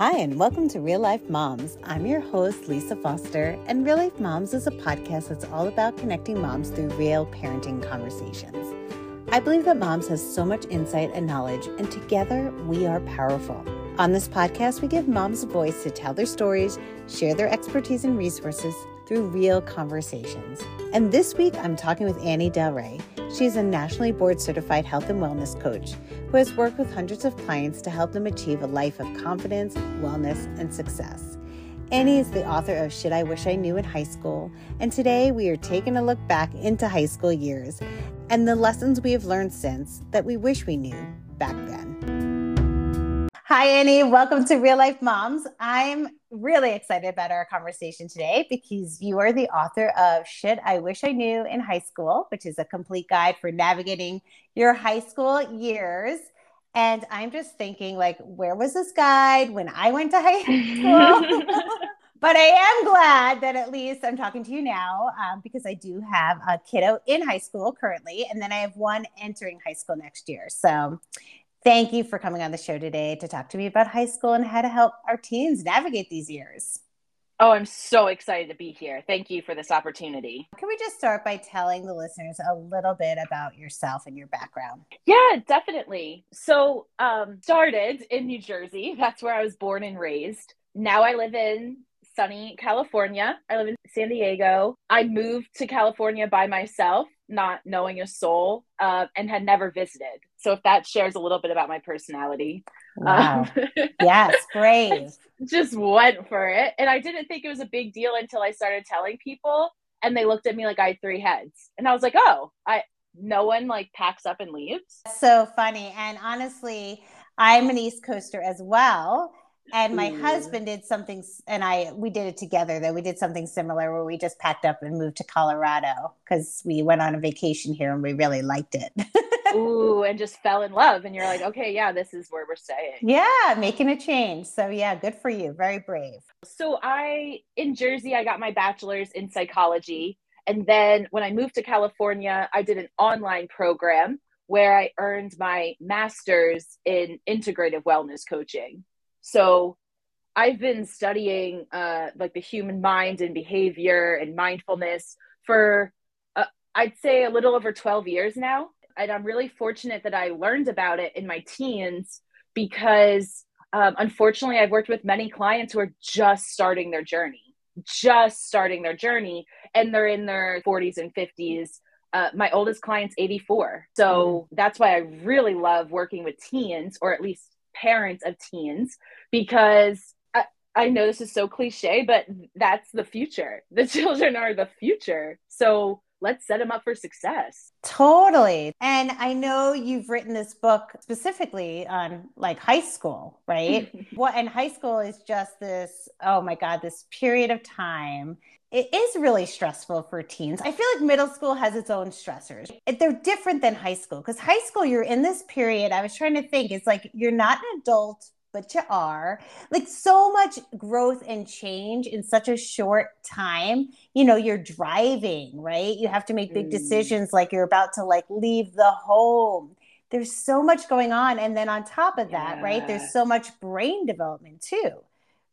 Hi, and welcome to Real Life Momz. I'm your host, Lisa Foster, and Real Life Momz is a podcast that's all about connecting moms through real parenting conversations. I believe that moms have so much insight and knowledge, and together we are powerful. On this podcast, we give moms a voice to tell their stories, share their expertise and resources through real conversations. And this week, I'm talking with Annie Delre. She's a nationally board certified health and wellness coach who has worked with hundreds of clients to help them achieve a life of confidence, wellness, and success. Annie is the author of Shit I Wish I Knew in High School, and today we are taking a look back into high school years and the lessons we have learned since that we wish we knew back then. Hi, Annie. Welcome to Real Life Momz. I'm really excited about our conversation today because you are the author of Shit I Wish I Knew in High School, which is a complete guide for navigating your high school years. And I'm just thinking, like, where was this guide when I went to high school? but I am glad that at least I'm talking to you now um, because I do have a kiddo in high school currently, and then I have one entering high school next year. So Thank you for coming on the show today to talk to me about high school and how to help our teens navigate these years. Oh, I'm so excited to be here. Thank you for this opportunity. Can we just start by telling the listeners a little bit about yourself and your background? Yeah, definitely. So, um, started in New Jersey. That's where I was born and raised. Now I live in sunny California. I live in San Diego. I moved to California by myself not knowing a soul uh, and had never visited. So if that shares a little bit about my personality. Wow. Um, yes, brave. just went for it. And I didn't think it was a big deal until I started telling people and they looked at me like I had three heads. And I was like, oh, I no one like packs up and leaves. So funny. And honestly, I'm an East Coaster as well and my Ooh. husband did something and i we did it together though. We did something similar where we just packed up and moved to colorado because we went on a vacation here and we really liked it. Ooh, and just fell in love and you're like okay yeah this is where we're staying. Yeah making a change. So yeah good for you. Very brave. So i in jersey i got my bachelor's in psychology and then when i moved to california i did an online program where i earned my master's in integrative wellness coaching so I've been studying uh, like the human mind and behavior and mindfulness for uh, I'd say a little over 12 years now. And I'm really fortunate that I learned about it in my teens because um, unfortunately, I've worked with many clients who are just starting their journey, just starting their journey, and they're in their 40s and 50s. Uh, my oldest client's 84. So mm. that's why I really love working with teens, or at least parents of teens because I, I know this is so cliche, but that's the future. The children are the future. So let's set them up for success. Totally. And I know you've written this book specifically on like high school, right? what and high school is just this, oh my God, this period of time. It is really stressful for teens. I feel like middle school has its own stressors. They're different than high school because high school, you're in this period. I was trying to think, it's like you're not an adult but you are. Like so much growth and change in such a short time. You know you're driving right? You have to make big mm. decisions like you're about to like leave the home. There's so much going on. And then on top of that yeah. right there's so much brain development too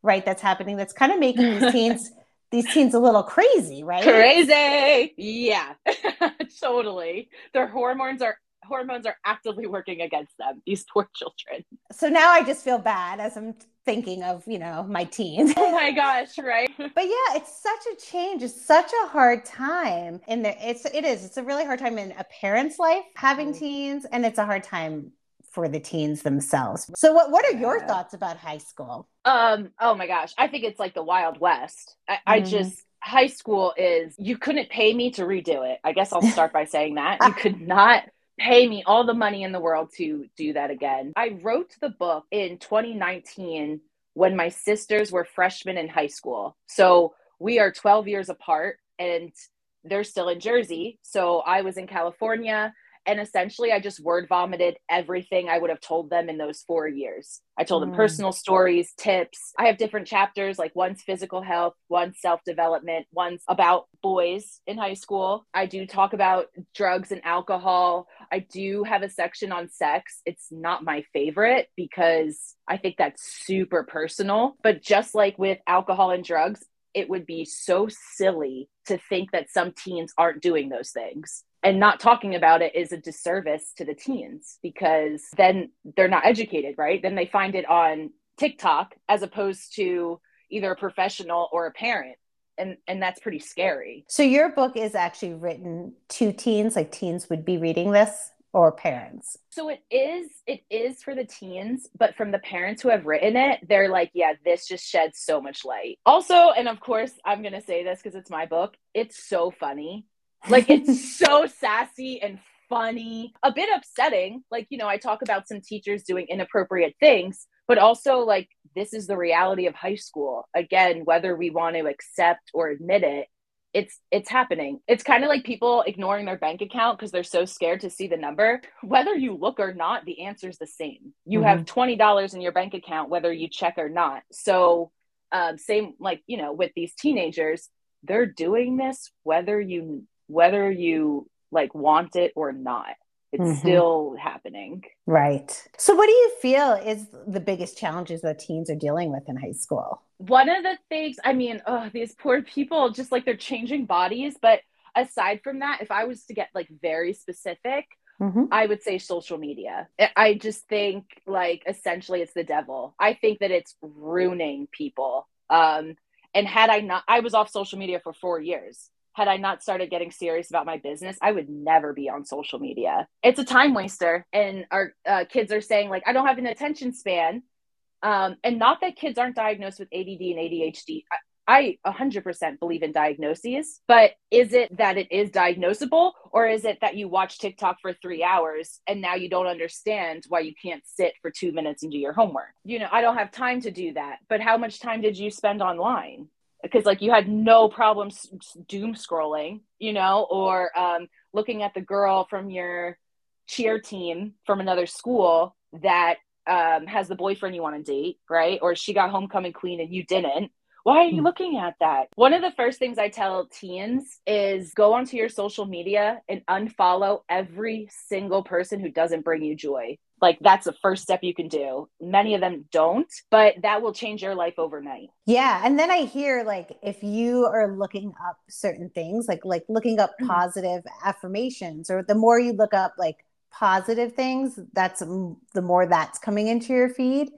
right that's happening that's kind of making these teens these teens a little crazy right? Crazy. Yeah. Totally. Their hormones are hormones are actively working against them these poor children. So now i just feel bad as i'm thinking of you know my teens. Oh my gosh right? But yeah it's such a change. It's such a hard time. In there it's it is. It's a really hard time in a parent's life having mm. teens and it's a hard time for the teens themselves. So what what are your thoughts about high school? Um oh my gosh. I think it's like the wild west. I, mm. I just high school is you couldn't pay me to redo it. I guess I'll start by saying that. You could not pay me all the money in the world to do that again. I wrote the book in 2019 when my sisters were freshmen in high school. So we are 12 years apart and they're still in Jersey. So I was in California And essentially, I just word vomited everything I would have told them in those four years. I told mm. them personal stories, tips. I have different chapters like one's physical health, one's self development, one's about boys in high school. I do talk about drugs and alcohol. I do have a section on sex. It's not my favorite because I think that's super personal. But just like with alcohol and drugs, it would be so silly to think that some teens aren't doing those things and not talking about it is a disservice to the teens because then they're not educated right? Then they find it on tiktok as opposed to either a professional or a parent and and that's pretty scary. So your book is actually written to teens like teens would be reading this or parents? So it is it is for the teens but from the parents who have written it they're like yeah this just sheds so much light. Also and of course i'm going to say this because it's my book it's so funny like it's so sassy and funny, a bit upsetting. Like, you know, I talk about some teachers doing inappropriate things, but also like this is the reality of high school. Again, whether we want to accept or admit it, it's it's happening. It's kind of like people ignoring their bank account because they're so scared to see the number. Whether you look or not, the answer is the same. You mm-hmm. have $20 in your bank account whether you check or not. So, um, same like, you know, with these teenagers, they're doing this whether you whether you like want it or not it's mm-hmm. still happening. Right. So what do you feel is the biggest challenges that teens are dealing with in high school? One of the things i mean oh these poor people just like they're changing bodies but aside from that if i was to get like very specific mm-hmm. i would say social media. I just think like essentially it's the devil. I think that it's ruining people. Um and had i not i was off social media for four years had I not started getting serious about my business, I would never be on social media. It's a time waster. And our uh, kids are saying, like, I don't have an attention span. Um, and not that kids aren't diagnosed with ADD and ADHD. I, I 100% believe in diagnoses, but is it that it is diagnosable or is it that you watch TikTok for three hours and now you don't understand why you can't sit for two minutes and do your homework? You know, I don't have time to do that, but how much time did you spend online? Because like you had no problems doom scrolling you know or um, looking at the girl from your cheer team from another school that um, has the boyfriend you want to date right or she got homecoming queen and you didn't why are you hmm. looking at that? One of the first things I tell teens is go onto your social media and unfollow every single person who doesn't bring you joy. Like that's the first step you can do. Many of them don't, but that will change your life overnight. Yeah, and then I hear like if you are looking up certain things, like like looking up mm-hmm. positive affirmations or the more you look up like positive things, that's the more that's coming into your feed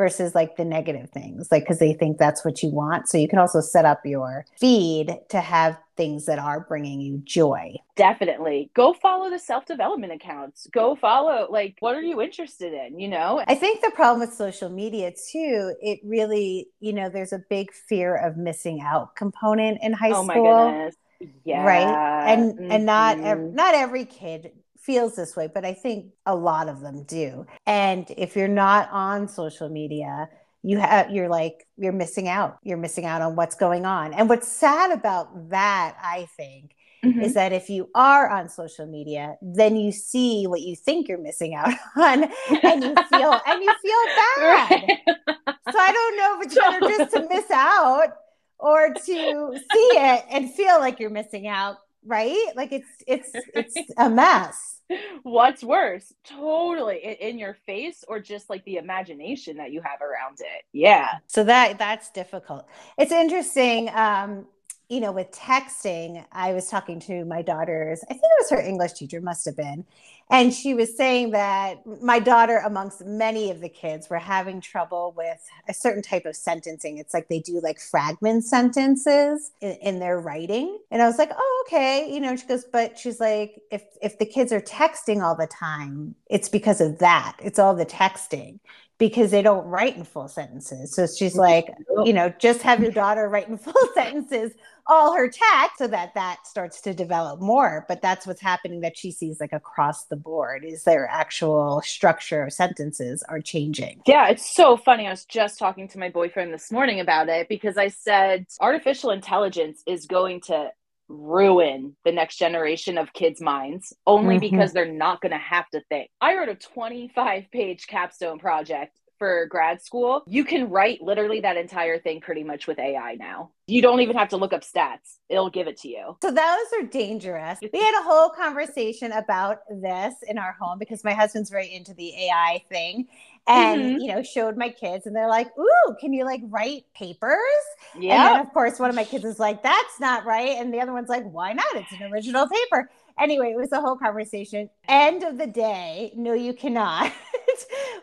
versus like the negative things, like because they think that's what you want. So you can also set up your feed to have things that are bringing you joy. Definitely. Go follow the self development accounts. Go follow, like, what are you interested in? You know? I think the problem with social media too, it really, you know, there's a big fear of missing out component in high oh school. Oh my goodness. Yeah. Right. And mm-hmm. and not mm-hmm. not every kid feels this way, but I think a lot of them do. And if you're not on social media, you have you're like you're missing out. You're missing out on what's going on. And what's sad about that, I think, Mm-hmm. is that if you are on social media, then you see what you think you're missing out on, and you feel and you feel bad. Right. so I don't know if it's better just to miss out or to see it and feel like you're missing out, right? Like it's it's it's a mess. What's worse? Totally in, in, your face or just like the imagination that you have around it. Yeah. So that that's difficult. It's interesting um you know, with texting, I was talking to my daughter's, I think it was her English teacher, must have been. And she was saying that my daughter, amongst many of the kids, were having trouble with a certain type of sentencing. It's like they do like fragment sentences in, in their writing. And I was like, oh, okay. You know, she goes, but she's like, if if the kids are texting all the time, it's because of that. It's all the texting because they don't write in full sentences. So she's mm-hmm. like, you know, just have your daughter write in full sentences all her text so that that starts to develop more. But that's what's happening that she sees like across the board is their actual structure of sentences are changing. Yeah, it's so funny. I was just talking to my boyfriend this morning about it because I said artificial intelligence is going to ruin the next generation of kids' minds only mm-hmm. because they're not going to have to think. I wrote a 25 page capstone project for grad school, you can write literally that entire thing pretty much with AI now. You don't even have to look up stats, it'll give it to you. So, those are dangerous. We had a whole conversation about this in our home because my husband's very into the AI thing and mm-hmm. you know showed my kids and they're like ooh can you like write papers yeah and then of course one of my kids is like that's not right and the other one's like why not it's an original paper anyway it was a whole conversation end of the day no you cannot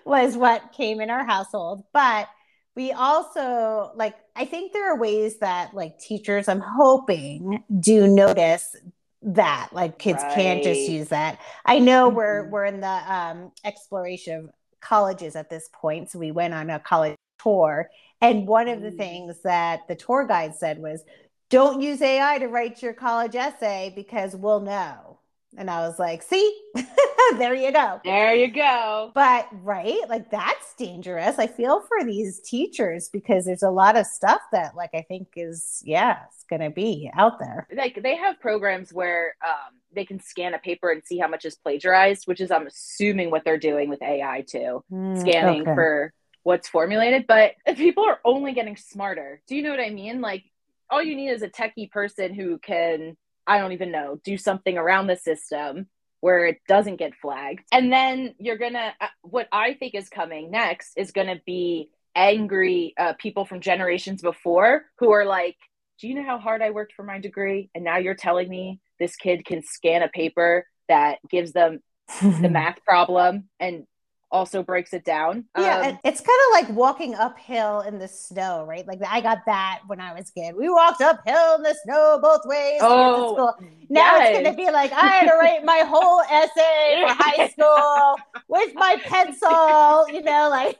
was what came in our household. But we also like I think there are ways that like teachers I'm hoping do notice that like kids right. can't just use that. I know mm-hmm. we're we're in the um exploration colleges at this point. So we went on a college tour and one of the mm. things that the tour guide said was don't use AI to write your college essay because we'll know. And I was like, see, there you go. There you go. But right, like that's dangerous. I feel for these teachers because there's a lot of stuff that like I think is yeah, it's going to be out there. Like they have programs where um they can scan a paper and see how much is plagiarized, which is I'm assuming what they're doing with AI too. Mm, scanning okay. for what's formulated, but people are only getting smarter. Do you know what I mean? Like all you need is a techie person who can I don't even know, do something around the system where it doesn't get flagged. And then you're going to, uh, what I think is coming next is going to be angry uh, people from generations before who are like, do you know how hard I worked for my degree? And now you're telling me this kid can scan a paper that gives them the math problem and also breaks it down. Yeah, um, it's kind of like walking uphill in the snow, right? Like I got that when I was kid. We walked uphill in the snow both ways. Oh, now yes. it's going to be like I had to write my whole essay for high school with my pencil. You know, like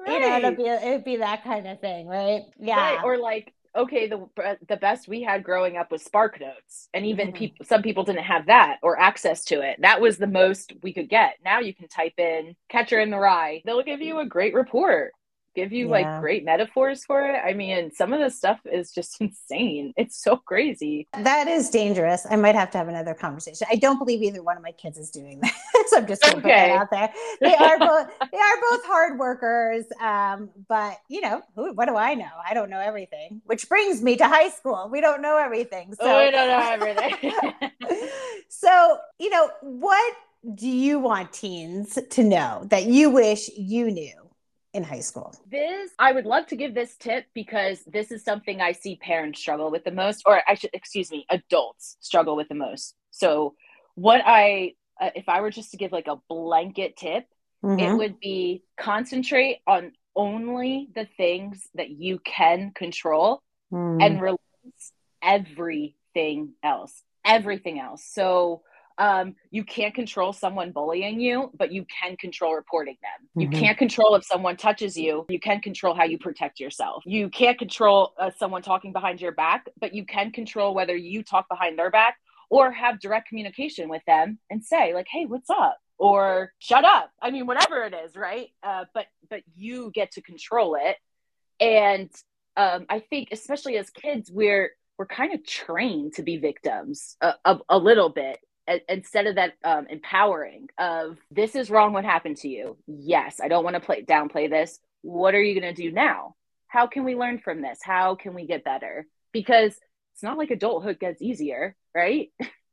right. you know, it'd be it'd be that kind of thing, right? Yeah, right. or like okay, the the best we had growing up was Spark Notes, and even mm-hmm. people, some people didn't have that or access to it. That was the most we could get. Now you can type in "Catcher in the Rye." They'll give you a great report give you yeah. like great metaphors for it. I mean, some of the stuff is just insane. It's so crazy. That is dangerous. I might have to have another conversation. I don't believe either one of my kids is doing that. so I'm just going to okay. put that out there. They are both they are both hard workers. Um, but you know, who, what do I know? I don't know everything. Which brings me to high school. We don't know everything. So oh, we don't know everything. so, you know, what do you want teens to know that you wish you knew? In high school? This, I would love to give this tip because this is something I see parents struggle with the most, or I should, excuse me, adults struggle with the most. So, what I, uh, if I were just to give like a blanket tip, mm-hmm. it would be concentrate on only the things that you can control mm. and release everything else. Everything else. So, um, you can't control someone bullying you, but you can control reporting them. Mm-hmm. You can't control if someone touches you. You can control how you protect yourself. You can't control uh, someone talking behind your back, but you can control whether you talk behind their back or have direct communication with them and say like, "Hey, what's up?" or "Shut up." I mean, whatever it is, right? Uh, but but you get to control it, and um, I think especially as kids, we're we're kind of trained to be victims a, a, a little bit instead of that um, empowering of this is wrong what happened to you? Yes i don't want to play downplay this. What are you going to do now? How can we learn from this? How can we get better? Because it's not like adulthood gets easier right?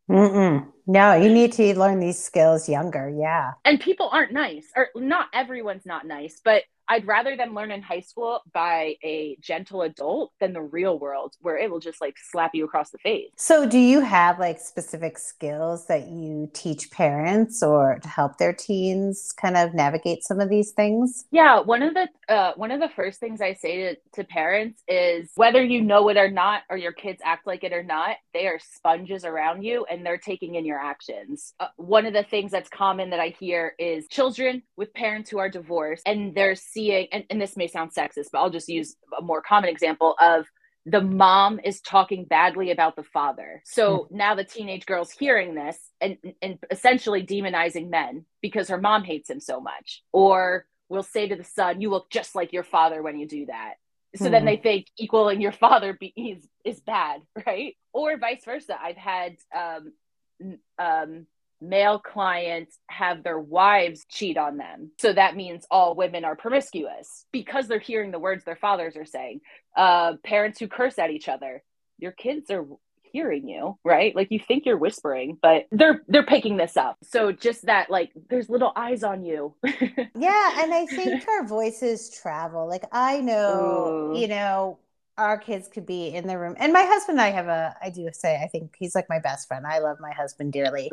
Mm-mm. no you need to learn these skills younger yeah. And people aren't nice or not everyone's not nice but I'd rather them learn in high school by a gentle adult than the real world where it will just like slap you across the face. So, do you have like specific skills that you teach parents or to help their teens kind of navigate some of these things? Yeah, one of the uh, one of the first things I say to, to parents is whether you know it or not, or your kids act like it or not, they are sponges around you and they're taking in your actions. Uh, one of the things that's common that I hear is children with parents who are divorced and they're seeing, and, and this may sound sexist, but I'll just use a more common example of the mom is talking badly about the father. So mm. now the teenage girl's hearing this and, and essentially demonizing men because her mom hates him so much. Or will say to the son, You look just like your father when you do that. so then they think equaling your father be, is is bad, right? Or vice versa. I've had um, um, male clients have their wives cheat on them. So that means all women are promiscuous because they're hearing the words their fathers are saying. Uh, parents who curse at each other. Your kids are hearing you, right? Like you think you're whispering, but they're they're picking this up. So just that like there's little eyes on you. yeah, and I think our voices travel. Like I know, Ooh. you know, our kids could be in the room and my husband and i have a i do say i think he's like my best friend i love my husband dearly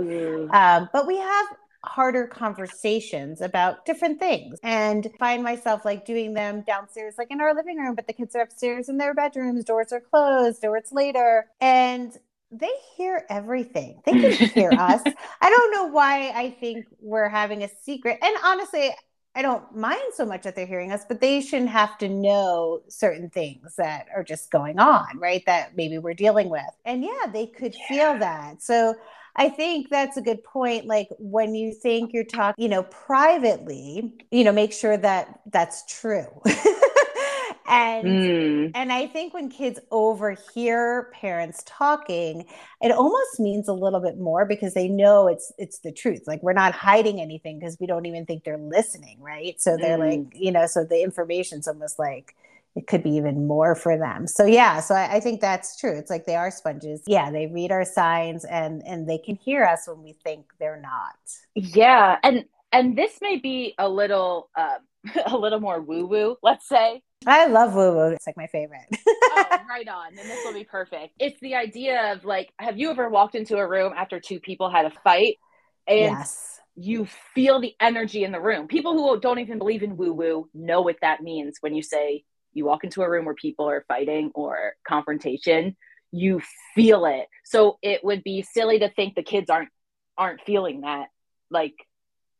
um, but we have harder conversations about different things and find myself like doing them downstairs like in our living room but the kids are upstairs in their bedrooms doors are closed or it's later and they hear everything. They can hear us. I don't know why I think we're having a secret. And honestly, I don't mind so much that they're hearing us, but they shouldn't have to know certain things that are just going on, right? That maybe we're dealing with. And yeah, they could yeah. feel that. So I think that's a good point. Like when you think you're talking, you know, privately, you know, make sure that that's true. and mm. and i think when kids overhear parents talking it almost means a little bit more because they know it's it's the truth. Like we're not hiding anything because we don't even think they're listening right? So they're mm. like you know so the information's almost like it could be even more for them. So yeah so I, I think that's true. It's like they are sponges. Yeah they read our signs and and they can hear us when we think they're not. Yeah and and this may be a little um a little more woo woo, let's say. I love woo woo. It's like my favorite. oh, right on. And this will be perfect. It's the idea of like, have you ever walked into a room after two people had a fight? And yes. you feel the energy in the room. People who don't even believe in woo woo know what that means when you say you walk into a room where people are fighting or confrontation. You feel it. So it would be silly to think the kids aren't aren't feeling that. Like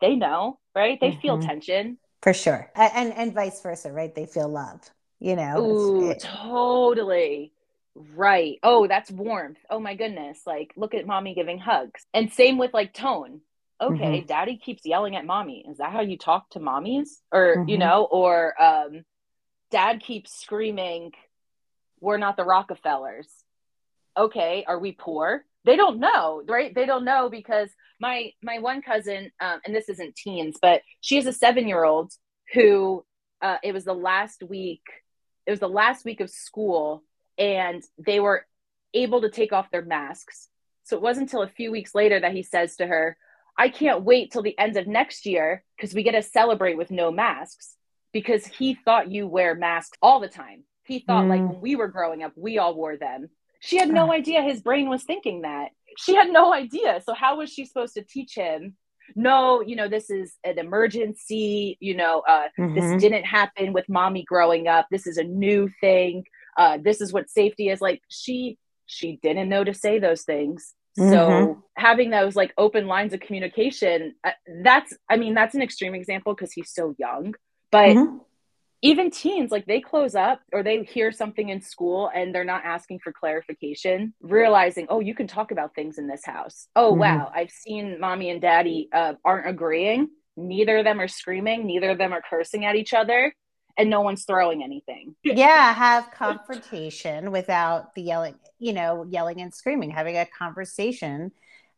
they know, right? They mm-hmm. feel tension for sure. And and vice versa right? They feel love you know? Ooh, it, totally. Right. Oh that's warmth. Oh my goodness. Like look at mommy giving hugs. And same with like tone. Okay mm-hmm. daddy keeps yelling at mommy. Is that how you talk to mommies? Or mm-hmm. you know or um dad keeps screaming we're not the rockefellers. Okay are we poor? They don't know right? They don't know because my my one cousin um, and this isn't teens but she is a seven year old who uh, it was the last week it was the last week of school and they were able to take off their masks so it wasn't until a few weeks later that he says to her i can't wait till the end of next year because we get to celebrate with no masks because he thought you wear masks all the time he thought mm. like when we were growing up we all wore them she had no idea his brain was thinking that. She had no idea. So how was she supposed to teach him? No, you know, this is an emergency. You know, uh, mm-hmm. this didn't happen with mommy growing up. This is a new thing. Uh, this is what safety is like. She she didn't know to say those things. Mm-hmm. So having those like open lines of communication, uh, that's I mean that's an extreme example because he's so young, but mm-hmm even teens like they close up or they hear something in school and they're not asking for clarification realizing oh you can talk about things in this house. Oh mm-hmm. wow. I've seen mommy and daddy uh, aren't agreeing. Neither of them are screaming. Neither of them are cursing at each other. And no one's throwing anything. Yeah have confrontation without the yelling you know yelling and screaming having a conversation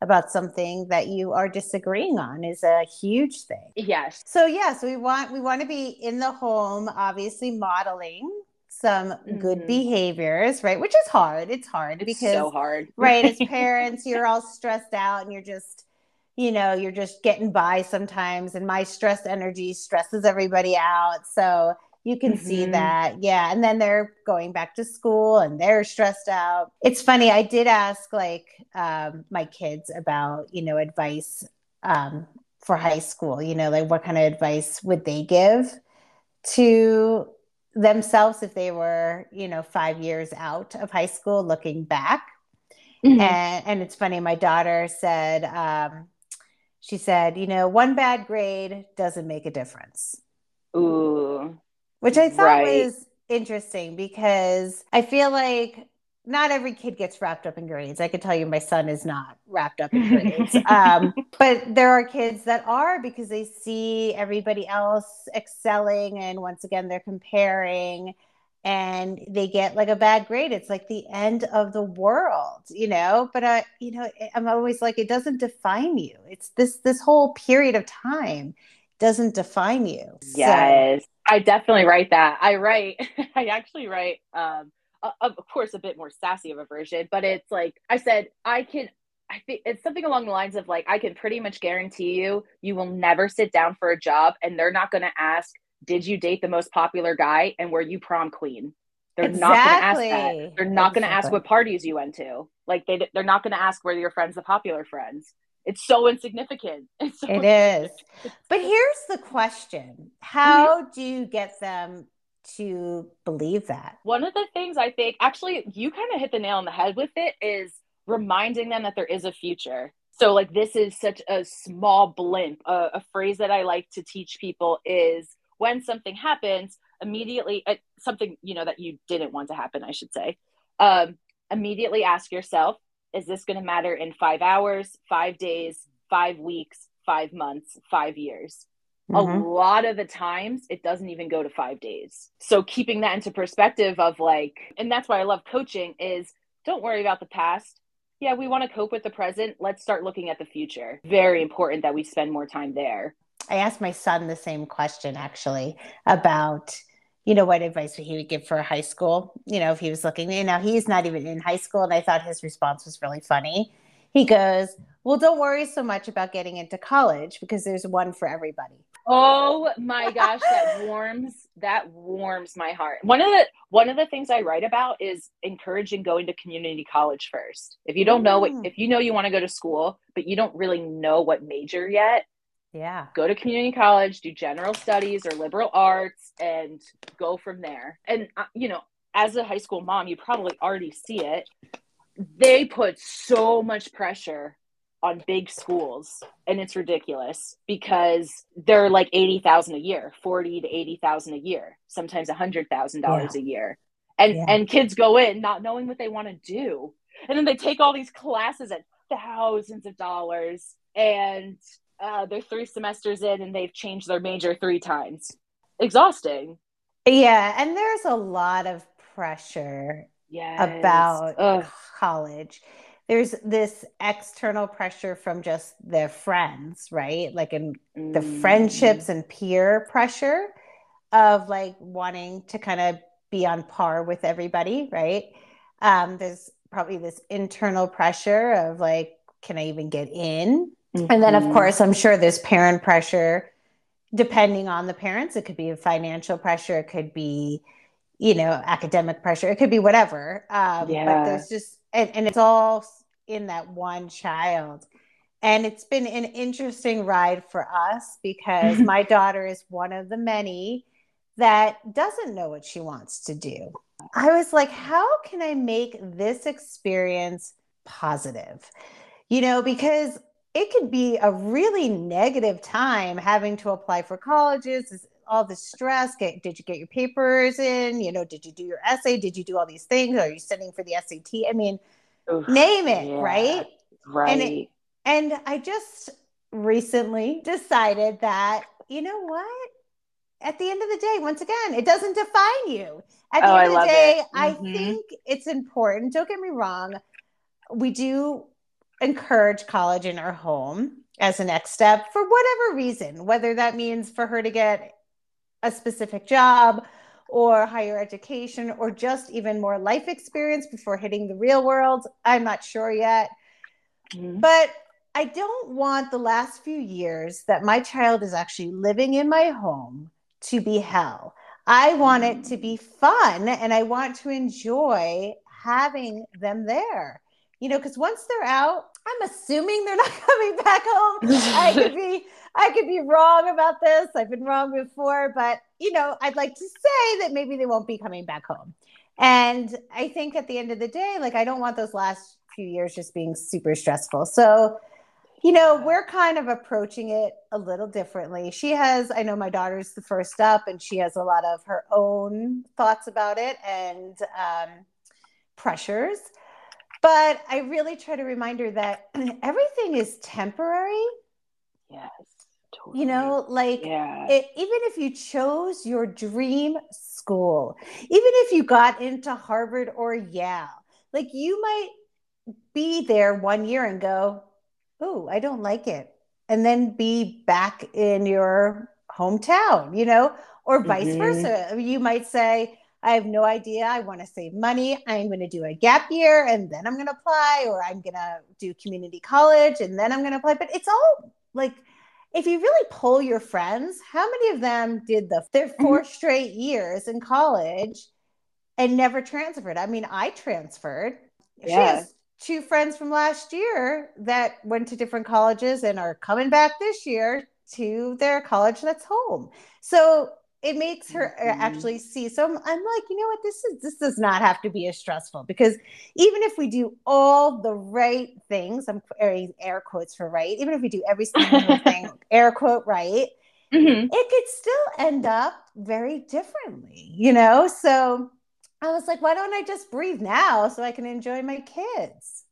about something that you are disagreeing on is a huge thing. Yes. So yes, we want we want to be in the home, obviously modeling some mm-hmm. good behaviors, right? Which is hard. It's hard it's because so hard. right, as parents, you're all stressed out and you're just you know, you're just getting by sometimes and my stress energy stresses everybody out. So you can mm-hmm. see that. Yeah. And then they're going back to school and they're stressed out. It's funny. I did ask like um, my kids about, you know, advice um, for high school, you know, like what kind of advice would they give to themselves if they were, you know, five years out of high school looking back. Mm-hmm. And, and it's funny. My daughter said, um, she said, you know, one bad grade doesn't make a difference. Ooh which I thought right. was interesting because I feel like not every kid gets wrapped up in grades. I can tell you my son is not wrapped up in grades. um, but there are kids that are because they see everybody else excelling. And once again, they're comparing. and they get like a bad grade it's like the end of the world you know but i you know i'm always like it doesn't define you it's this this whole period of time doesn't define you yes so. I definitely write that i write i actually write um of course a bit more sassy of a version but it's like i said i can I think it's something along the lines of like, I can pretty much guarantee you, you will never sit down for a job and they're not going to ask, did you date the most popular guy and were you prom queen? They're exactly. not going to ask that. They're not exactly. going to ask what parties you went to. Like they they're not going to ask whether your friends the popular friends. It's so insignificant. It's so it is. But here's the question: How mm-hmm. do you get them to believe that? One of the things I think, actually, you kind of hit the nail on the head with it, is reminding them that there is a future. So, like, this is such a small blimp. Uh, a phrase that I like to teach people is when something happens, immediately, uh, something, you know, that you didn't want to happen, I should say, um, immediately ask yourself, is this going to matter in five hours, five days, five weeks, five months, five years? Mm-hmm. A lot of the times it doesn't even go to five days. So keeping that into perspective of like, and that's why I love coaching is don't worry about the past yeah, we want to cope with the present. Let's start looking at the future. Very important that we spend more time there. I asked my son the same question actually about, you know, what advice he would give for high school. You know, if he was looking, you know, he's not even in high school. And I thought his response was really funny. He goes, Well, don't worry so much about getting into college because there's one for everybody. Oh my gosh, that warms that warms my heart. One of the one of the things I write about is encouraging going to community college first. If you don't know what mm. if you know you want to go to school, but you don't really know what major yet, yeah. Go to community college, do general studies or liberal arts and go from there. And uh, you know, as a high school mom, you probably already see it. They put so much pressure on big schools and it's ridiculous because they're like 80,000 a year, 40 to 80,000 a year, sometimes a $100,000 yeah. a year. And yeah. and kids go in not knowing what they want to do. And then they take all these classes at thousands of dollars and uh, they're three semesters in and they've changed their major three times. Exhausting. Yeah, and there's a lot of pressure yes. about Ugh. college there's this external pressure from just their friends, right? Like in mm. the friendships and peer pressure of like wanting to kind of be on par with everybody, right? Um, there's probably this internal pressure of like, can I even get in? Mm-hmm. And then, of mm-hmm. course, I'm sure there's parent pressure depending on the parents. It could be financial pressure, it could be, you know, academic pressure, it could be whatever. Um, yeah. But there's just and, and it's all in that one child. And it's been an interesting ride for us because my daughter is one of the many that doesn't know what she wants to do. I was like, how can I make this experience positive? You know, because it could be a really negative time having to apply for colleges, all the stress. Get, did you get your papers in? You know, did you do your essay? Did you do all these things? Are you studying for the SAT? I mean, Oof, name it, yeah, right? Right. And, it, and I just recently decided that, you know what? At the end of the day, once again, it doesn't define you. At the oh, end of the day, mm-hmm. I think it's important. Don't get me wrong. We do encourage college in our home as a next step for whatever reason, whether that means for her to get a specific job or higher education or just even more life experience before hitting the real world. I'm not sure yet. Mm-hmm. But I don't want the last few years that my child is actually living in my home to be hell. I want it to be fun and I want to enjoy having them there. You know, because once they're out, I'm assuming they're not coming back home. I could be I could be wrong about this. I've been wrong before, but you know, I'd like to say that maybe they won't be coming back home. And I think at the end of the day, like I don't want those last few years just being super stressful. So, you know, we're kind of approaching it a little differently. She has, I know my daughter's the first up, and she has a lot of her own thoughts about it and um, pressures. But I really try to remind her that everything is temporary. Yes Totally. You know, like yeah. it, even if you chose your dream school, even if you got into Harvard or Yale, like you might be there one year and go, Oh, I don't like it. And then be back in your hometown, you know, or vice mm-hmm. versa. You might say, I have no idea. I want to save money. I'm going to do a gap year and then I'm going to apply, or I'm going to do community college and then I'm going to apply. But it's all like, if you really poll your friends, how many of them did the their 4 mm-hmm. straight years in college and never transferred? I mean, I transferred. Yeah. She has two friends from last year that went to different colleges and are coming back this year to their college that's home. So it makes her uh, mm-hmm. actually see. So I'm, I'm, like, you know what? This is this does not have to be as stressful because even if we do all the right things, I'm air quotes for right. Even if we do every single thing, air quote right, mm-hmm. it could still end up very differently, you know. So I was like, why don't I just breathe now so I can enjoy my kids?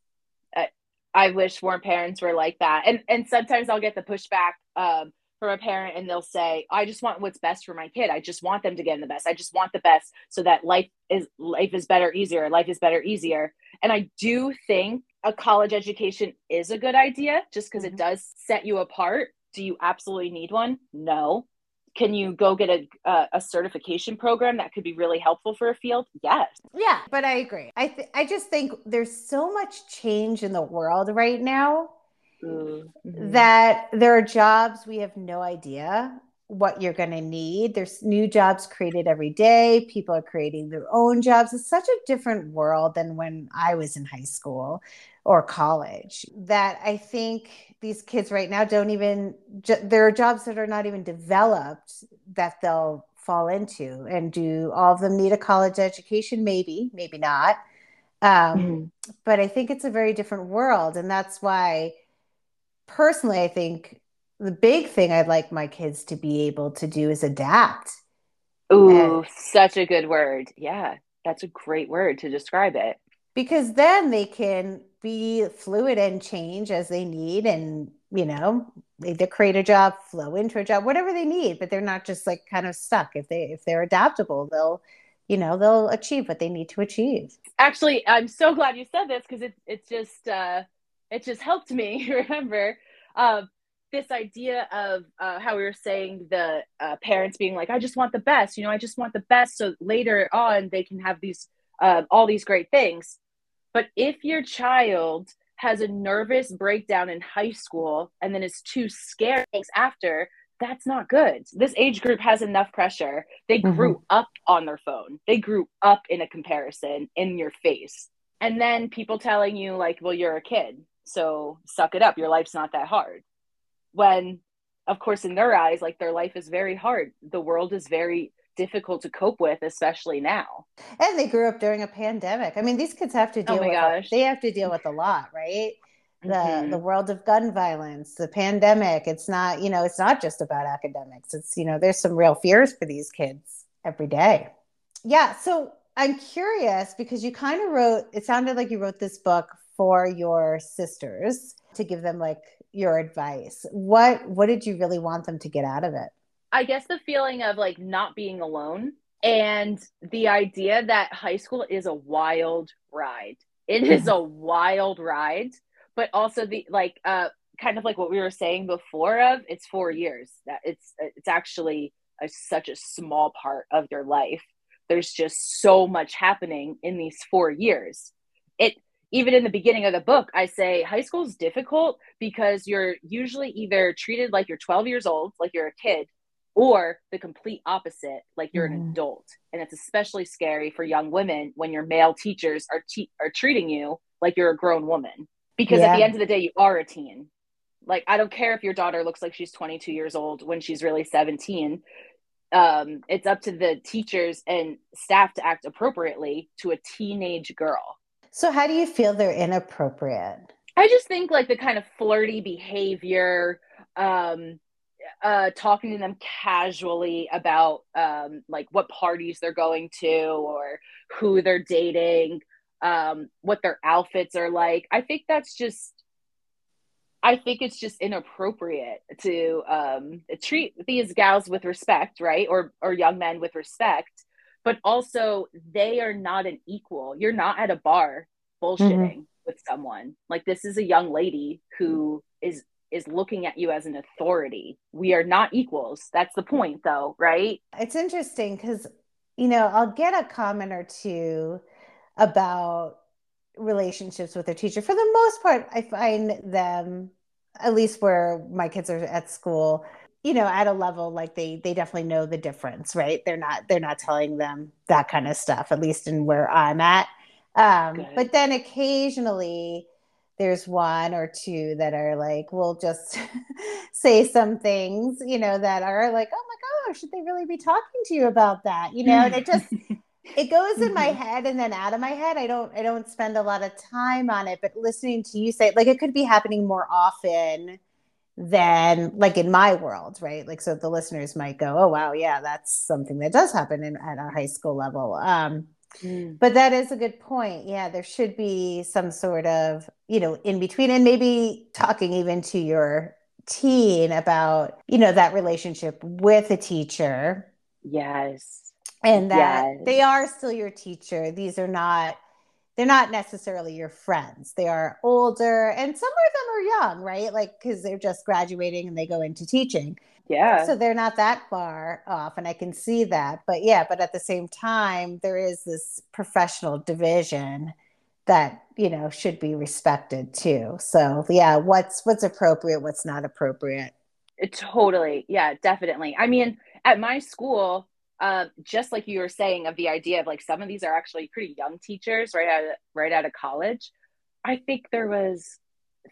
I, I wish more parents were like that, and and sometimes I'll get the pushback. Um, from a parent and they'll say i just want what's best for my kid. I just want them to get in the best. I just want the best so that life is life is better easier life is better easier. And i do think a college education is a good idea just because mm-hmm. it does set you apart. Do you absolutely need one? No. Can you go get a, a, a certification program that could be really helpful for a field? Yes. Yeah but i agree. I th- i just think there's so much change in the world right now mm-hmm. that there are jobs we have no idea what you're going to need. There's new jobs created every day. People are creating their own jobs. It's such a different world than when I was in high school or college that I think these kids right now don't even, there are jobs that are not even developed that they'll fall into. And do all of them need a college education? Maybe, maybe not. Um, mm But I think it's a very different world. And that's why personally, I think the big thing I'd like my kids to be able to do is adapt. Ooh, and, such a good word. Yeah, that's a great word to describe it. Because then they can be fluid and change as they need and, you know, either create a job, flow into a job, whatever they need, but they're not just like kind of stuck. If they if they're adaptable, they'll you know they'll achieve what they need to achieve actually i'm so glad you said this because it, it's just uh it just helped me remember uh, this idea of uh, how we were saying the uh, parents being like, I just want the best, you know, I just want the best. So later on, they can have these, uh, all these great things. But if your child has a nervous breakdown in high school and then is too scared after, that's not good. This age group has enough pressure. They grew mm-hmm. up on their phone. They grew up in a comparison in your face. And then people telling you like, well, you're a kid. So suck it up. Your life's not that hard. When, of course, in their eyes, like their life is very hard. The world is very difficult to cope with, especially now. And they grew up during a pandemic. I mean, these kids have to oh deal oh with gosh. they have to deal with a lot, right? The mm-hmm. the world of gun violence, the pandemic. It's not, you know, it's not just about academics. It's, you know, there's some real fears for these kids every day. Yeah. So I'm curious because you kind of wrote, it sounded like you wrote this book for your sisters to give them like your advice? What what did you really want them to get out of it? I guess the feeling of like not being alone and the idea that high school is a wild ride. It is a wild ride but also the like uh kind of like what we were saying before of it's four years. That it's it's actually a, such a small part of your life. There's just so much happening in these four years. It even in the beginning of the book, I say high school is difficult because you're usually either treated like you're 12 years old, like you're a kid, or the complete opposite, like you're mm. an adult. And it's especially scary for young women when your male teachers are te- are treating you like you're a grown woman. Because yeah. at the end of the day, you are a teen. Like I don't care if your daughter looks like she's 22 years old when she's really 17. Um, it's up to the teachers and staff to act appropriately to a teenage girl so, how do you feel they're inappropriate? I just think like the kind of flirty behavior, um, uh, talking to them casually about um, like what parties they're going to or who they're dating, um, what their outfits are like. I think that's just I think it's just inappropriate to um, treat these gals with respect, right? Or or young men with respect, but also they are not an equal. You're not at a bar bullshitting mm-hmm. with someone. Like this is a young lady who is is looking at you as an authority. We are not equals. That's the point though, right? It's interesting cuz you know, I'll get a comment or two about relationships with their teacher. For the most part, I find them, at least where my kids are at school, you know, at a level like they they definitely know the difference, right? They're not they're not telling them that kind of stuff, at least in where I'm at. Um, but then occasionally there's one or two that are like, we'll just say some things, you know, that are like, oh my gosh, should they really be talking to you about that? You know, and it just it goes in my mm-hmm. head and then out of my head i don't i don't spend a lot of time on it but listening to you say like it could be happening more often than like in my world right? Like so the listeners might go oh wow yeah that's something that does happen in, at a high school level. Um mm. but that is a good point. Yeah there should be some sort of you know in between and maybe talking even to your teen about you know that relationship with a teacher. Yes. And that yes. they are still your teacher. These are not they're not necessarily your friends. They are older and some of them are young right? Like because they're just graduating and they go into teaching. Yeah. So they're not that far off and i can see that. But yeah but at the same time there is this professional division that you know should be respected too. So yeah what's what's appropriate what's not appropriate? It totally. Yeah definitely. I mean at my school uh, just like you were saying of the idea of like some of these are actually pretty young teachers right out of, right out of college i think there was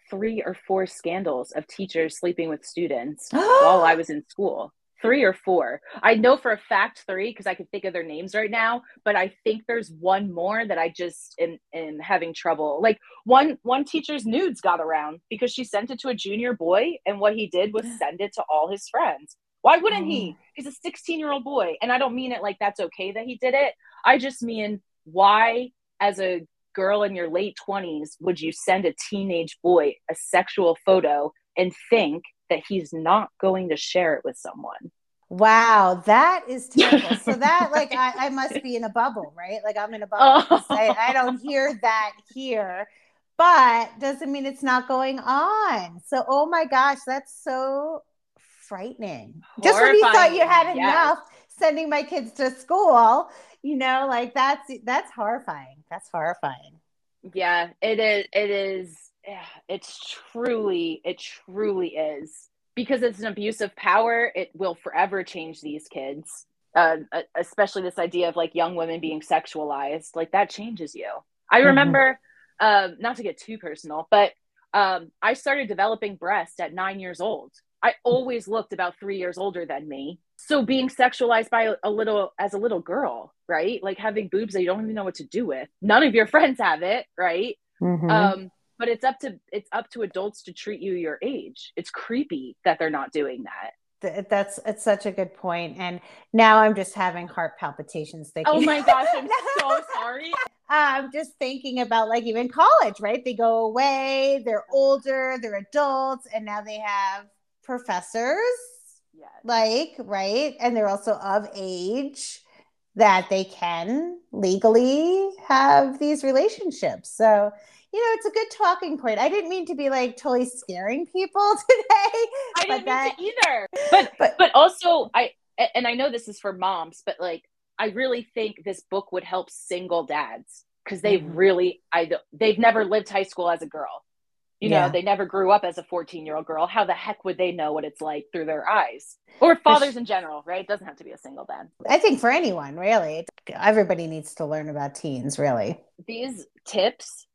three or four scandals of teachers sleeping with students while i was in school. Three or four. I know for a fact three because i can think of their names right now but i think there's one more that i just am, am having trouble. Like one one teacher's nudes got around because she sent it to a junior boy and what he did was send it to all his friends why wouldn't he? Oh. He's a 16 year old boy. And I don't mean it like that's okay that he did it. I just mean, why, as a girl in your late 20s, would you send a teenage boy a sexual photo and think that he's not going to share it with someone? Wow, that is terrible. so that like I, I, must be in a bubble, right? Like I'm in a bubble. Oh. I, I don't hear that here, but doesn't mean it's not going on. So oh my gosh, that's so frightening. Horrifying. Just when you thought you had enough sending my kids to school, you know, like that's that's horrifying. That's horrifying. Yeah, it is. It is. It's truly, it truly is because it's an abuse of power. It will forever change these kids. Uh, especially this idea of like young women being sexualized, like that changes you. I mm-hmm. remember, mm-hmm. um, not to get too personal, but um, I started developing breast at nine years old. I always looked about three years older than me. So being sexualized by a little as a little girl, right? Like having boobs that you don't even know what to do with. None of your friends have it, right? Mm-hmm. Um, but it's up to it's up to adults to treat you your age. It's creepy that they're not doing that that's it's such a good point and now i'm just having heart palpitations thinking oh my gosh i'm so sorry i'm just thinking about like even college right they go away they're older they're adults and now they have professors yes. like right? And they're also of age that they can legally have these relationships. So you know it's a good talking point. I didn't mean to be like totally scaring people today i didn't that, mean to either. But, but but also i and i know this is for moms but like i really think this book would help single dads because they mm-hmm. really i they've never lived high school as a girl you know, they never grew up as a 14 year old girl. How the heck would they know what it's like through their eyes? Or fathers in general, right? It doesn't have to be a single dad. I think for anyone, really. Everybody needs to learn about teens, really. These tips,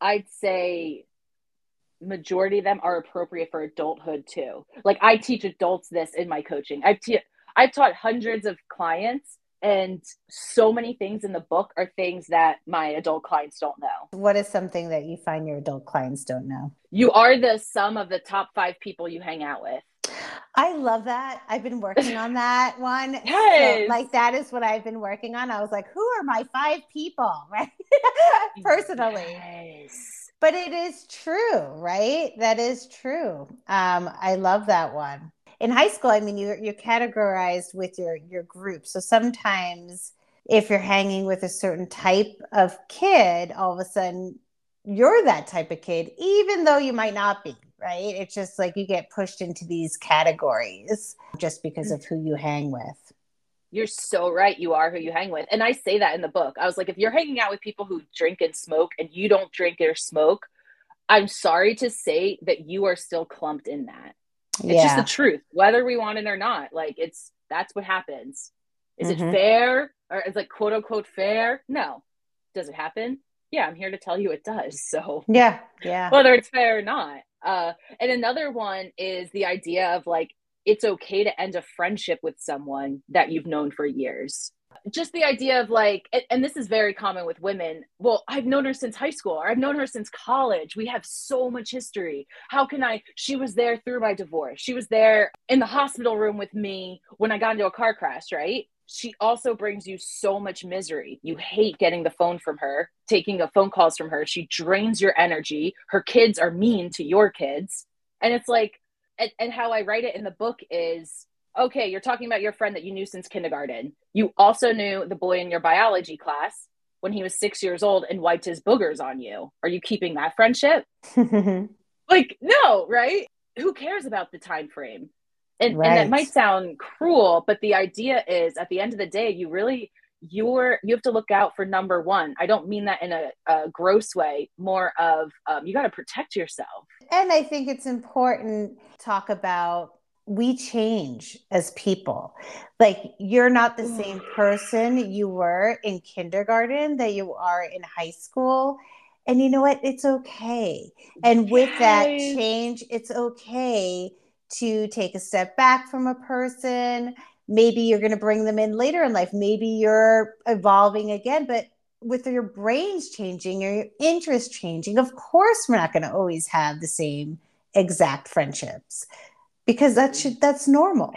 I'd say majority of them are appropriate for adulthood too. Like I teach adults this in my coaching. I've te- I've taught hundreds of clients and so many things in the book are things that my adult clients don't know. What is something that you find your adult clients don't know? You are the sum of the top five people you hang out with. I love that. I've been working on that one. Yes. So, like that is what I've been working on. I was like, who are my five people? Right. Personally. Yes. but it is true, right? That is true. Um, I love that one. In high school, I mean, you're, you're categorized with your, your group. So sometimes if you're hanging with a certain type of kid, all of a sudden you're that type of kid, even though you might not be, right? It's just like you get pushed into these categories just because of who you hang with you're so right. You are who you hang with. And I say that in the book. I was like, if you're hanging out with people who drink and smoke and you don't drink or smoke, I'm sorry to say that you are still clumped in that. It's yeah. just the truth, whether we want it or not. Like it's that's what happens. Is mm-hmm. it fair or is like quote unquote fair? No. Does it happen? Yeah, I'm here to tell you it does. So yeah, yeah. Whether it's fair or not. Uh, and another one is the idea of like it's okay to end a friendship with someone that you've known for years just the idea of like and, this is very common with women. Well i've known her since high school or i've known her since college. We have so much history. How can i she was there through my divorce. She was there in the hospital room with me when i got into a car crash right? She also brings you so much misery. You hate getting the phone from her taking the phone calls from her. She drains your energy. Her kids are mean to your kids. And it's like and, and how I write it in the book is okay, you're talking about your friend that you knew since kindergarten. You also knew the boy in your biology class when he was six years old and wiped his boogers on you. Are you keeping that friendship? like, no, right? Who cares about the time frame? And, right. and that might sound cruel, but the idea is at the end of the day, you really you're you have to look out for number one i don't mean that in a, a gross way more of um, you got to protect yourself and i think it's important to talk about we change as people. Like you're not the mm. same person you were in kindergarten that you are in high school. And you know what? It's okay. And with that change it's okay to take a step back from a person. Maybe you're going to bring them in later in life. Maybe you're evolving again but with your brains changing or your interest changing of course we're not going to always have the same exact friendships because that should that's normal.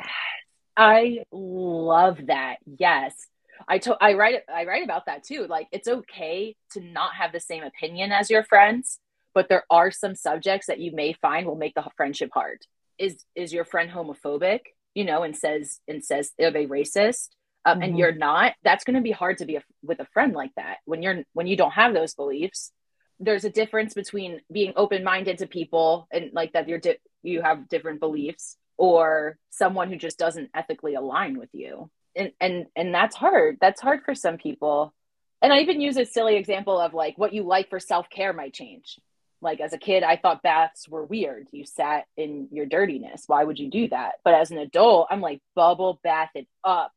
I love that. Yes. I to- i write i write about that too. Like it's okay to not have the same opinion as your friends but there are some subjects that you may find will make the friendship hard. Is is your friend homophobic? You know, and says and says are they racist, um, mm-hmm. and you're not, that's going to be hard to be a, with a friend like that when you're when you don't have those beliefs. There's a difference between being open minded to people and like that you're di- you have different beliefs, or someone who just doesn't ethically align with you, and and and that's hard. That's hard for some people. And I even use a silly example of like what you like for self care might change. Like as a kid i thought baths were weird. You sat in your dirtiness. Why would you do that? But as an adult i'm like bubble bath it up.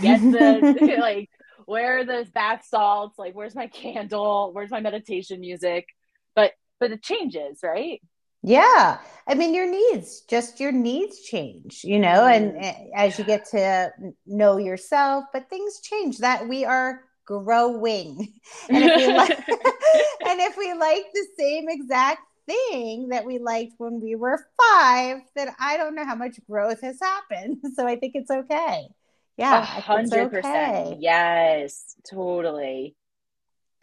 Get the like where are the bath salts like where's my candle where's my meditation music but but it changes right yeah i mean your needs just your needs change you know and mm. as you get to know yourself but things change that we are growing. And if we like and if we like the same exact thing that we liked when we were five, then I don't know how much growth has happened. So I think it's okay. Yeah, hundred percent. Yes, totally,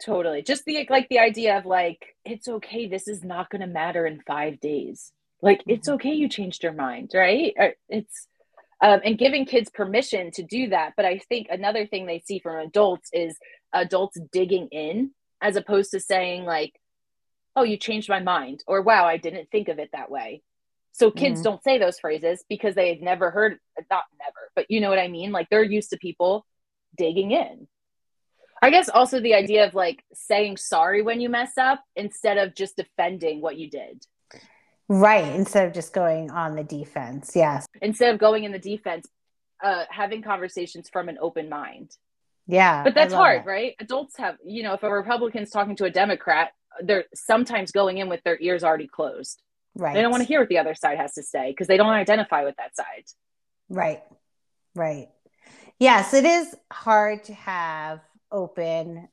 totally. Just the like the idea of like it's okay. This is not going to matter in five days. Like mm-hmm. it's okay. You changed your mind, right? It's um, and giving kids permission to do that. But I think another thing they see from adults is adults digging in as opposed to saying, like, oh, you changed my mind, or wow, I didn't think of it that way. So kids mm-hmm. don't say those phrases because they've never heard, not never, but you know what I mean? Like they're used to people digging in. I guess also the idea of like saying sorry when you mess up instead of just defending what you did. Right. Instead of just going on the defense. Yes. Instead of going in the defense, uh, having conversations from an open mind. Yeah. But that's hard, that. right? Adults have, you know, if a Republican's talking to a Democrat, they're sometimes going in with their ears already closed. Right. They don't want to hear what the other side has to say because they don't identify with that side. Right. Right. Yes, it is hard to have open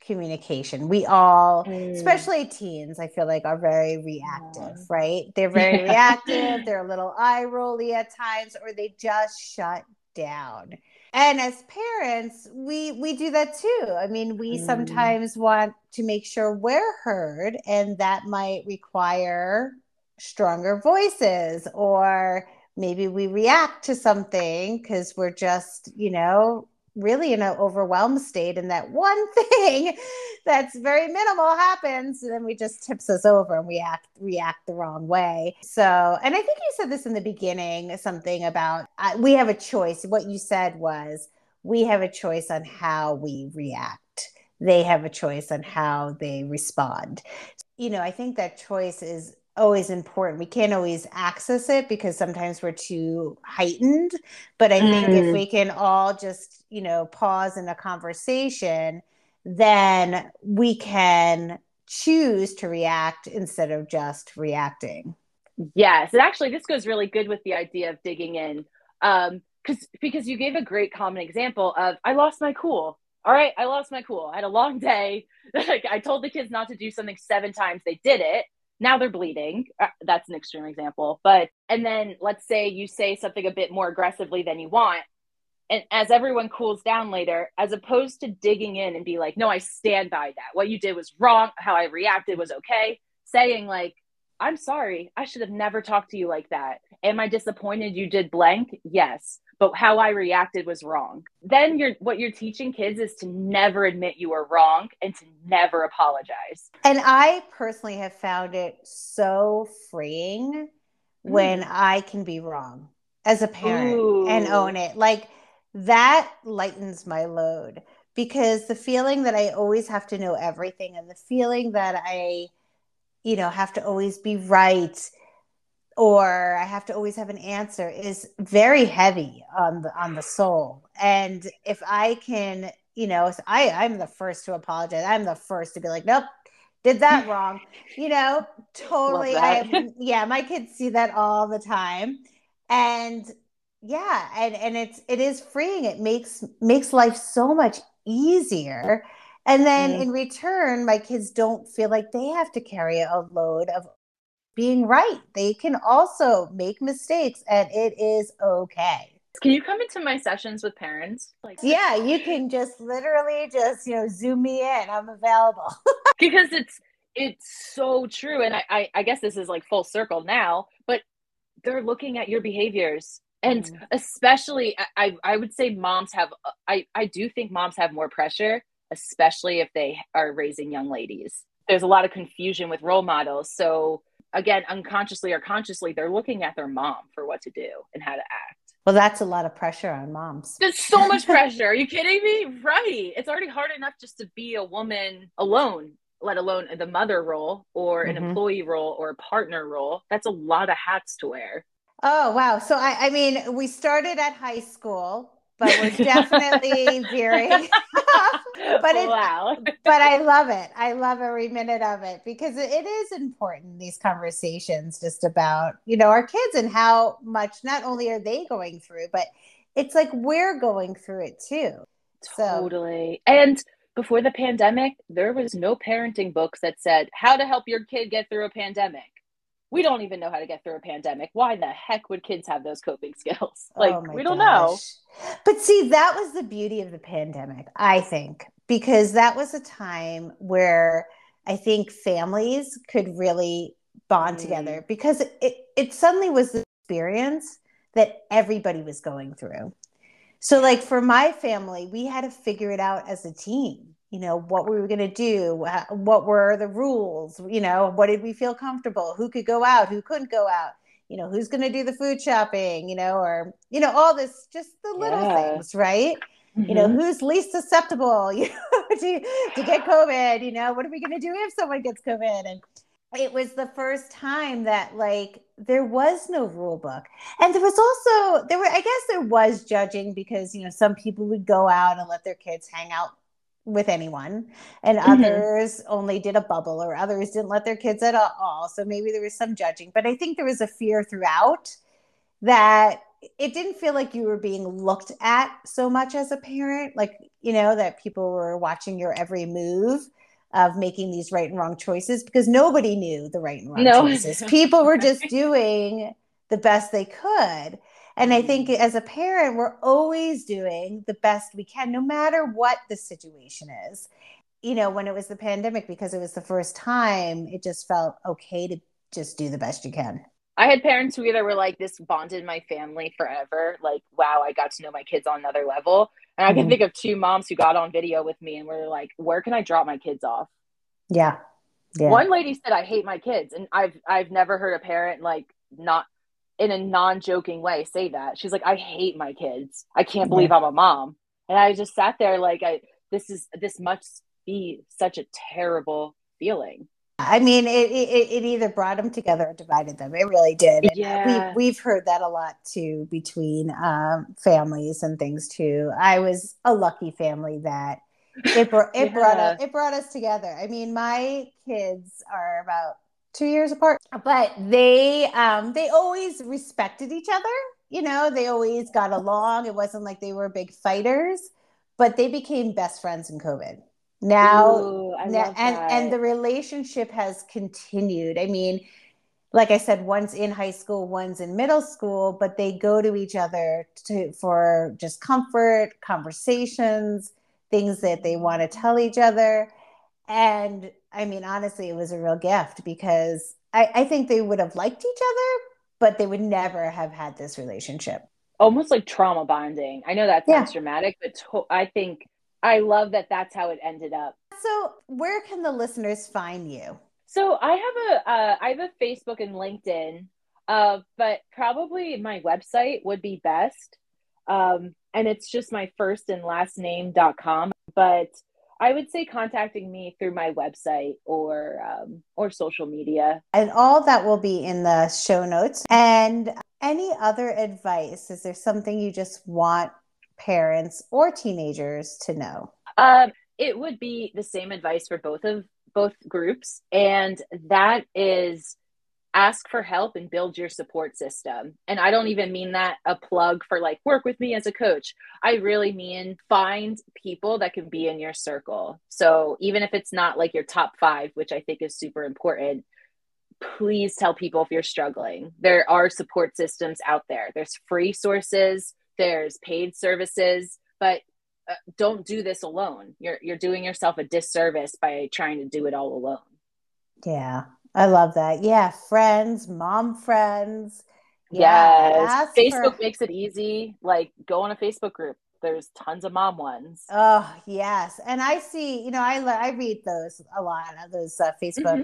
communication. We all, mm. especially teens, I feel like are very reactive, yeah. right? They're very yeah. reactive. They're a little eye rolly at times, or they just shut down. And as parents we we do that too i mean we mm. sometimes want to make sure we're heard and that might require stronger voices or maybe we react to something because we're just you know really in an overwhelmed state and that one thing that's very minimal happens and then we just tips us over and we act react the wrong way. So and i think you said this in the beginning something about uh, we have a choice. What you said was we have a choice on how we react. They have a choice on how they respond. You know i think that choice is always important. We can't always access it because sometimes we're too heightened. But I think mm. if we can all just, you know, pause in a conversation, then we can choose to react instead of just reacting. Yes, and actually, this goes really good with the idea of digging in, um, because because you gave a great common example of I lost my cool. All right, I lost my cool. I had a long day. I told the kids not to do something seven times. They did it now they're bleeding. Uh, that's an extreme example. But and then let's say you say something a bit more aggressively than you want and as everyone cools down later as opposed to digging in and be like no i stand by that. What you did was wrong. How i reacted was okay. Saying like i'm sorry. I should have never talked to you like that. Am i disappointed you did blank? Yes but how I reacted was wrong. Then you're what you're teaching kids is to never admit you were wrong and to never apologize. And I personally have found it so freeing mm. when I can be wrong as a parent Ooh. and own it. Like that lightens my load because the feeling that I always have to know everything and the feeling that I you know have to always be right or I have to always have an answer is very heavy on the on the soul. And if I can, you know, I I'm the first to apologize. I'm the first to be like, nope, did that wrong. You know, totally. I yeah, my kids see that all the time, and yeah, and and it's it is freeing. It makes makes life so much easier. And then mm. in return, my kids don't feel like they have to carry a load of being right. They can also make mistakes and it is okay. Can you come into my sessions with parents? Like Yeah, you can just literally just, you know, zoom me in. I'm available. because it's it's so true. And I, I, I guess this is like full circle now, but they're looking at your behaviors. And mm. especially I, I would say moms have I, I do think moms have more pressure, especially if they are raising young ladies. There's a lot of confusion with role models. So again, unconsciously or consciously, they're looking at their mom for what to do and how to act. Well, that's a lot of pressure on moms. There's so much pressure. Are you kidding me? Right. It's already hard enough just to be a woman alone, let alone the mother role or an mm-hmm. employee role or a partner role. That's a lot of hats to wear. Oh, wow. So, I, I mean, we started at high school but we're definitely veering but it, wow. but I love it. I love every minute of it because it is important these conversations just about, you know, our kids and how much not only are they going through, but it's like we're going through it too. Totally. So. And before the pandemic, there was no parenting books that said how to help your kid get through a pandemic we don't even know how to get through a pandemic. Why the heck would kids have those coping skills? Like, oh we don't gosh. know. But see, that was the beauty of the pandemic, I think, because that was a time where I think families could really bond mm. together because it, it suddenly was the experience that everybody was going through. So, like for my family, we had to figure it out as a team you know what were we were going to do what were the rules you know what did we feel comfortable who could go out who couldn't go out you know who's going to do the food shopping you know or you know all this just the little yeah. things right mm-hmm. you know mm-hmm. who's least susceptible you know to, to get covid you know what are we going to do if someone gets covid and it was the first time that like there was no rule book and there was also there were i guess there was judging because you know some people would go out and let their kids hang out with anyone and mm-hmm. others only did a bubble or others didn't let their kids at all so maybe there was some judging but i think there was a fear throughout that it didn't feel like you were being looked at so much as a parent like you know that people were watching your every move of making these right and wrong choices because nobody knew the right and wrong no. choices people were just doing the best they could And I think as a parent, we're always doing the best we can, no matter what the situation is. You know, when it was the pandemic, because it was the first time, it just felt okay to just do the best you can. I had parents who either were like, this bonded my family forever. Like, wow, I got to know my kids on another level. And I can mm-hmm. think of two moms who got on video with me and were like, where can I drop my kids off? Yeah. yeah. One lady said, I hate my kids. And I've, I've never heard a parent like not in a non-joking way say that. She's like, I hate my kids. I can't believe yeah. I'm a mom. And I just sat there like, I, this is, this must be such a terrible feeling. I mean, it, it, it either brought them together or divided them. It really did. Yeah. We, we've heard that a lot too between um, families and things too. I was a lucky family that it, brought it yeah. brought us, it brought us together. I mean, my kids are about two years apart, but they um, they always respected each other. You know, they always got along. It wasn't like they were big fighters, but they became best friends in COVID now Ooh, and and the relationship has continued i mean like i said one's in high school one's in middle school but they go to each other to for just comfort conversations things that they want to tell each other and i mean honestly it was a real gift because i, I think they would have liked each other but they would never have had this relationship almost like trauma bonding i know that sounds yeah. dramatic but to- i think I love that that's how it ended up. So, where can the listeners find you? So, I have a uh, I have a Facebook and LinkedIn, uh, but probably my website would be best. Um, and it's just my first and last name.com. But I would say contacting me through my website or um, or social media. And all that will be in the show notes. And any other advice? Is there something you just want parents or teenagers to know? Um, it would be the same advice for both of both groups, and that is ask for help and build your support system. And I don't even mean that a plug for like work with me as a coach. I really mean find people that can be in your circle. So even if it's not like your top five, which I think is super important, please tell people if you're struggling. There are support systems out there. There's free sources there's paid services, but uh, don't do this alone. You're you're doing yourself a disservice by trying to do it all alone. Yeah. I love that. Yeah, friends, mom friends. Yeah, yes. Facebook for... makes it easy. Like go on a Facebook group. There's tons of mom ones. Oh, yes. And I see, you know, I I read those a lot of those uh, Facebook mm-hmm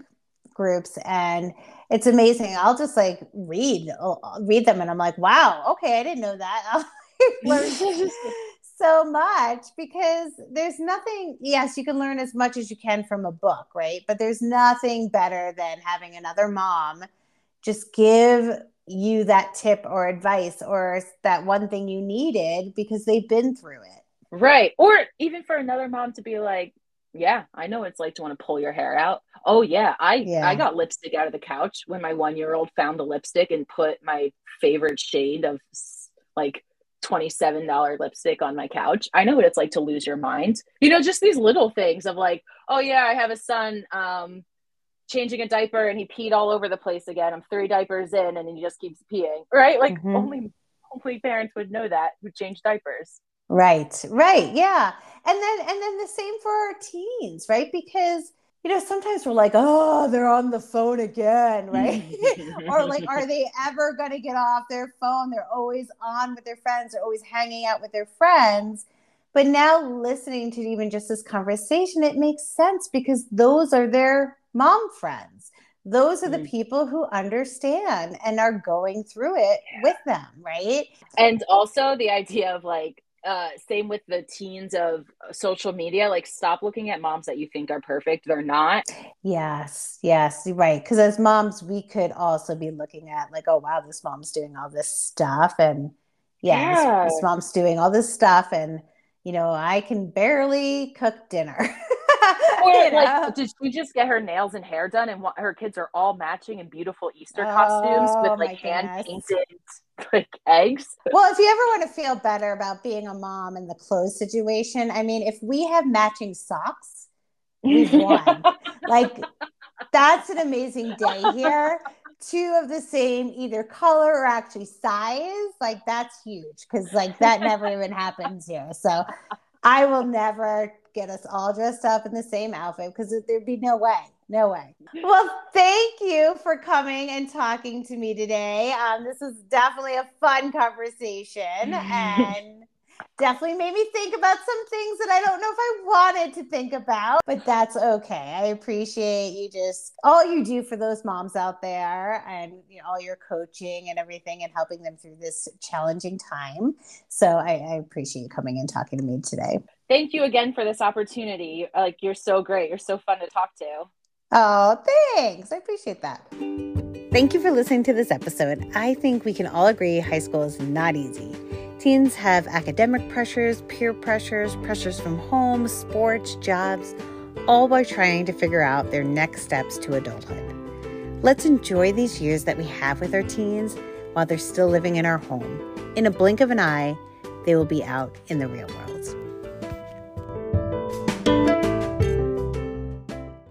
groups and it's amazing i'll just like read read them and i'm like wow okay i didn't know that so much because there's nothing yes you can learn as much as you can from a book right? But there's nothing better than having another mom just give you that tip or advice or that one thing you needed because they've been through it. Right. Or even for another mom to be like yeah i know it's like to want to pull your hair out. Oh yeah i yeah. i got lipstick out of the couch when my one year old found the lipstick and put my favorite shade of like $27 lipstick on my couch. I know what it's like to lose your mind. You know, just these little things of like, oh yeah, I have a son um changing a diaper and he peed all over the place again. I'm three diapers in and he just keeps peeing. Right? Like mm-hmm. only only parents would know that who change diapers. Right. Right. Yeah. And then and then the same for our teens, right? Because you know, sometimes we're like, oh, they're on the phone again, right? or like, are they ever going to get off their phone? They're always on with their friends, they're always hanging out with their friends. But now, listening to even just this conversation, it makes sense because those are their mom friends. Those are the mm. people who understand and are going through it yeah. with them, right? And also the idea of like, uh, same with the teens of social media like stop looking at moms that you think are perfect. They're not. Yes yes right. Because as moms we could also be looking at like oh wow this mom's doing all this stuff. And yeah, yeah. This, this mom's doing all this stuff. And you know i can barely cook dinner or like know? did she just get her nails and hair done and her kids are all matching in beautiful easter costumes oh, with like hand painted like eggs. Well, if you ever want to feel better about being a mom in the clothes situation, I mean, if we have matching socks, we've won. like that's an amazing day here two of the same either color or actually size, like that's huge because like that never even happens here. So I will never get us all dressed up in the same outfit because there'd be no way. No way. Well, thank you for coming and talking to me today. Um, this was definitely a fun conversation and definitely made me think about some things that I don't know if I wanted to think about, but that's okay. I appreciate you just all you do for those moms out there and you know, all your coaching and everything and helping them through this challenging time. So I, I appreciate you coming and talking to me today. Thank you again for this opportunity. Like you're so great. You're so fun to talk to. Oh, thanks. I appreciate that. Thank you for listening to this episode. I think we can all agree high school is not easy. Teens have academic pressures, peer pressures, pressures from home, sports, jobs, all while trying to figure out their next steps to adulthood. Let's enjoy these years that we have with our teens while they're still living in our home. In a blink of an eye, they will be out in the real world.